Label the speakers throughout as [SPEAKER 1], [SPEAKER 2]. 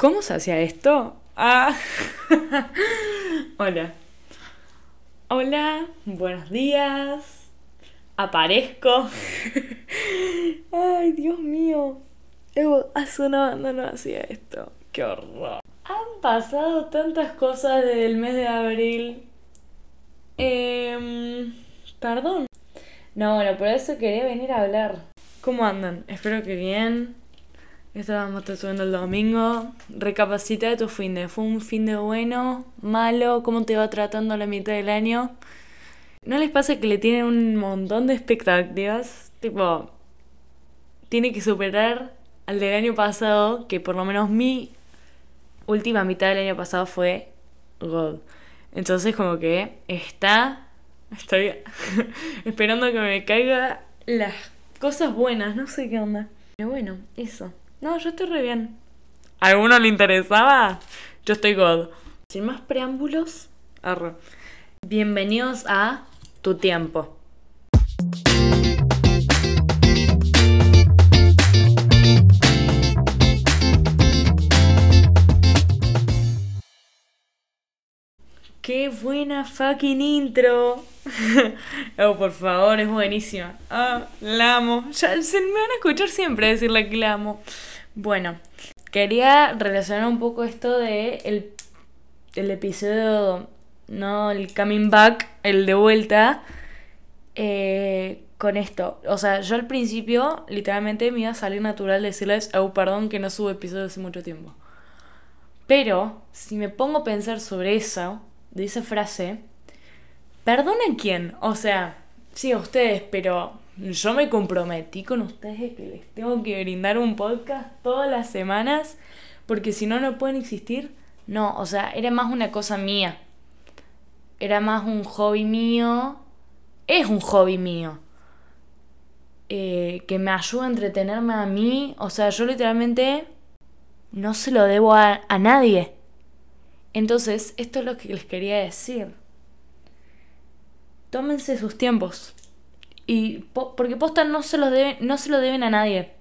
[SPEAKER 1] ¿Cómo se hacía esto? Ah. Hola. Hola, buenos días. Aparezco. Ay, Dios mío. hace una banda no hacía esto. Qué horror. Han pasado tantas cosas desde el mes de abril. Eh, perdón. No, bueno, por eso quería venir a hablar. ¿Cómo andan? Espero que bien. Estar subiendo el domingo. Recapacita de tu fin de. ¿Fue un fin de bueno? ¿Malo? ¿Cómo te va tratando la mitad del año? ¿No les pasa que le tienen un montón de expectativas? Tipo, tiene que superar al del año pasado, que por lo menos mi última mitad del año pasado fue God. Entonces como que está, estoy esperando que me caiga las cosas buenas, no sé qué onda. Pero bueno, eso. No, yo estoy re bien. ¿A alguno le interesaba? Yo estoy God. Sin más preámbulos, arre. Bienvenidos a Tu Tiempo. ¡Qué buena fucking intro! oh, por favor, es buenísima. Ah, la amo. Ya se me van a escuchar siempre decirle que la amo. Bueno, quería relacionar un poco esto de el, el episodio, no, el coming back, el de vuelta, eh, con esto. O sea, yo al principio, literalmente, me iba a salir natural decirles, oh, perdón, que no subo episodio hace mucho tiempo. Pero, si me pongo a pensar sobre eso, de esa frase, ¿perdonen quién? O sea, sí, a ustedes, pero yo me comprometí con ustedes que les tengo que brindar un podcast todas las semanas, porque si no, no pueden existir. No, o sea, era más una cosa mía. Era más un hobby mío. Es un hobby mío. Eh, que me ayuda a entretenerme a mí. O sea, yo literalmente no se lo debo a, a nadie. Entonces, esto es lo que les quería decir. Tómense sus tiempos. Y porque posta no se, los deben, no se lo deben a nadie.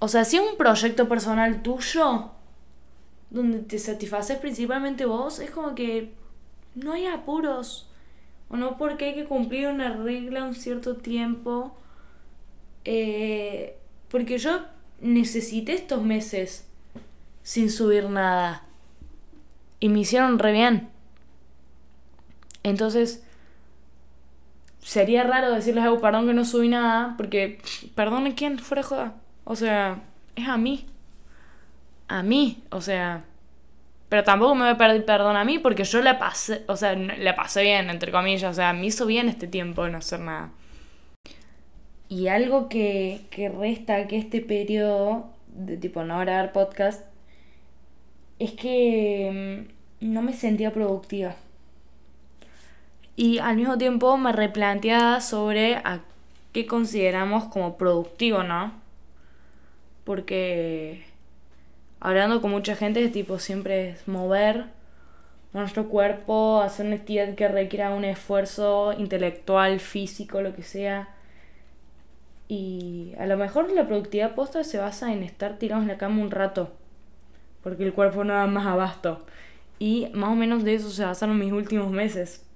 [SPEAKER 1] O sea, si es un proyecto personal tuyo, donde te satisfaces principalmente vos, es como que no hay apuros. O no porque hay que cumplir una regla un cierto tiempo. Eh, porque yo necesité estos meses sin subir nada y me hicieron re bien. Entonces, sería raro decirles, perdón que no subí nada, porque, perdón a quién, fuera joda. O sea, es a mí. A mí, o sea. Pero tampoco me voy a pedir perdón a mí porque yo la pasé, o sea, la pasé bien, entre comillas. O sea, me hizo bien este tiempo de no hacer nada. Y algo que, que resta que este periodo de tipo no grabar podcast es que mm, no me sentía productiva. Y al mismo tiempo me replanteaba sobre a qué consideramos como productivo, ¿no? Porque hablando con mucha gente, es tipo siempre es mover nuestro cuerpo, hacer una actividad que requiera un esfuerzo intelectual, físico, lo que sea. Y a lo mejor la productividad posta se basa en estar tirados en la cama un rato porque el cuerpo no da más abasto. Y más o menos de eso se basaron mis últimos meses.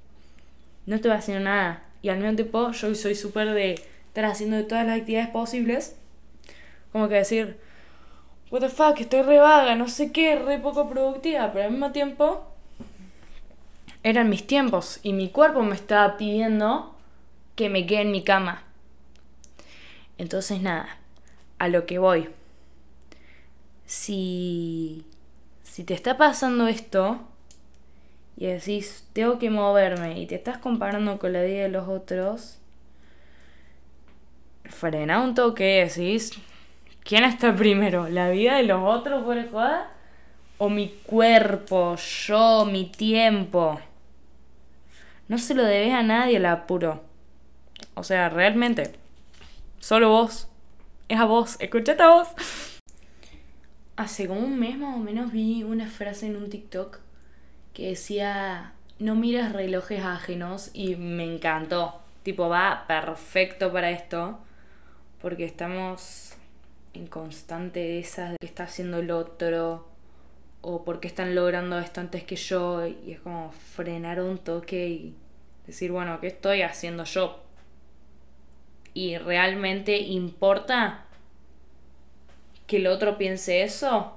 [SPEAKER 1] No estoy haciendo nada. Y al mismo tiempo yo soy súper de estar haciendo todas las actividades posibles. Como que decir, what the fuck, estoy re vaga, no sé qué, re poco productiva. Pero al mismo tiempo eran mis tiempos. Y mi cuerpo me estaba pidiendo que me quede en mi cama. Entonces nada, a lo que voy si, si te está pasando esto y decís, tengo que moverme y te estás comparando con la vida de los otros, frena un toque, decís, ¿quién está primero? ¿La vida de los otros por joda? ¿O mi cuerpo, yo, mi tiempo? No se lo debes a nadie el apuro. O sea, realmente, solo vos. Es a vos, escuchate a vos hace como un mes más o menos vi una frase en un TikTok que decía, no miras relojes ajenos y me encantó. Tipo, va perfecto para esto porque estamos en constante de esas de que está haciendo el otro o por qué están logrando esto antes que yo y es como frenar un toque y decir, bueno, ¿qué estoy haciendo yo? ¿Y realmente importa que el otro piense eso?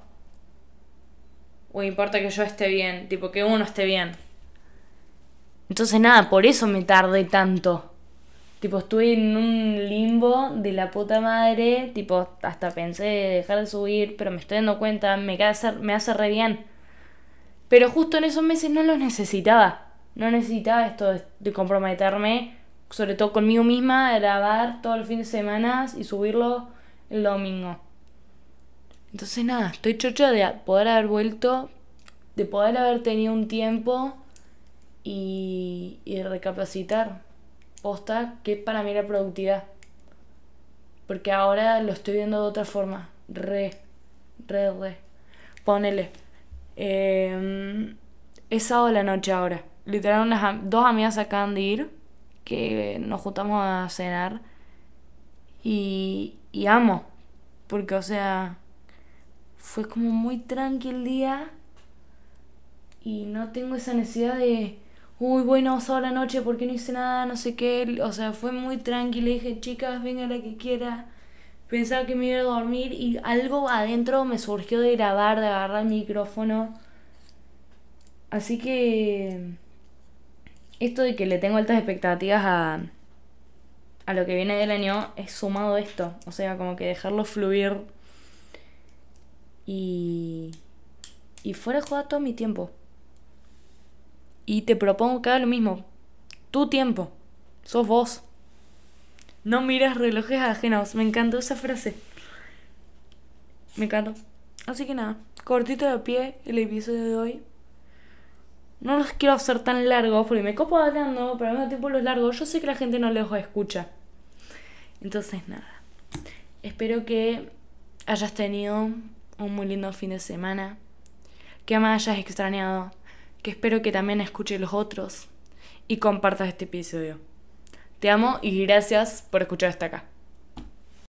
[SPEAKER 1] ¿O importa que yo esté bien? Tipo, que uno esté bien. Entonces nada, por eso me tardé tanto. Tipo, estuve en un limbo de la puta madre. Tipo, hasta pensé dejar de subir, pero me estoy dando cuenta, me, hace, me hace re bien. Pero justo en esos meses no los necesitaba. No necesitaba esto de, comprometerme, sobre todo conmigo misma, a grabar todos los fines de semana y subirlo el domingo. Entonces nada, estoy chocha de poder haber vuelto, de poder haber tenido un tiempo y, y recapacitar posta que para mí la productividad. Porque ahora lo estoy viendo de otra forma. Re, re, re. Ponele. Eh, es sábado de la noche ahora. Literal, unas, dos amigas acaban de ir. Que nos juntamos a cenar. Y, y amo. Porque, o sea, fue como muy tranquilo el día. Y no tengo esa necesidad de uy, bueno, sábado la noche porque no hice nada, no sé qué. O sea, fue muy tranquilo. Dije, chicas, venga la que quiera. Pensaba que me iba a dormir y algo adentro me surgió de grabar, de agarrar el micrófono. Así que esto de que le tengo altas expectativas a, a lo que viene del año es sumado esto. O sea, como que dejarlo fluir. Y, y fuera de todo mi tiempo. Y te propongo que haga lo mismo. Tu tiempo. Sos vos. No miras relojes ajenos. Me encantó esa frase. Me encantó. Así que nada, cortito de pie el episodio de hoy. No los quiero hacer tan largos porque me copo hablando, pero al mismo tiempo los largos. Yo sé que la gente no los escucha. Entonces nada. Espero que hayas tenido un muy lindo fin de semana. Que me hayas extrañado que espero que también escuche los otros y compartas este episodio. Te amo y gracias por escuchar hasta acá.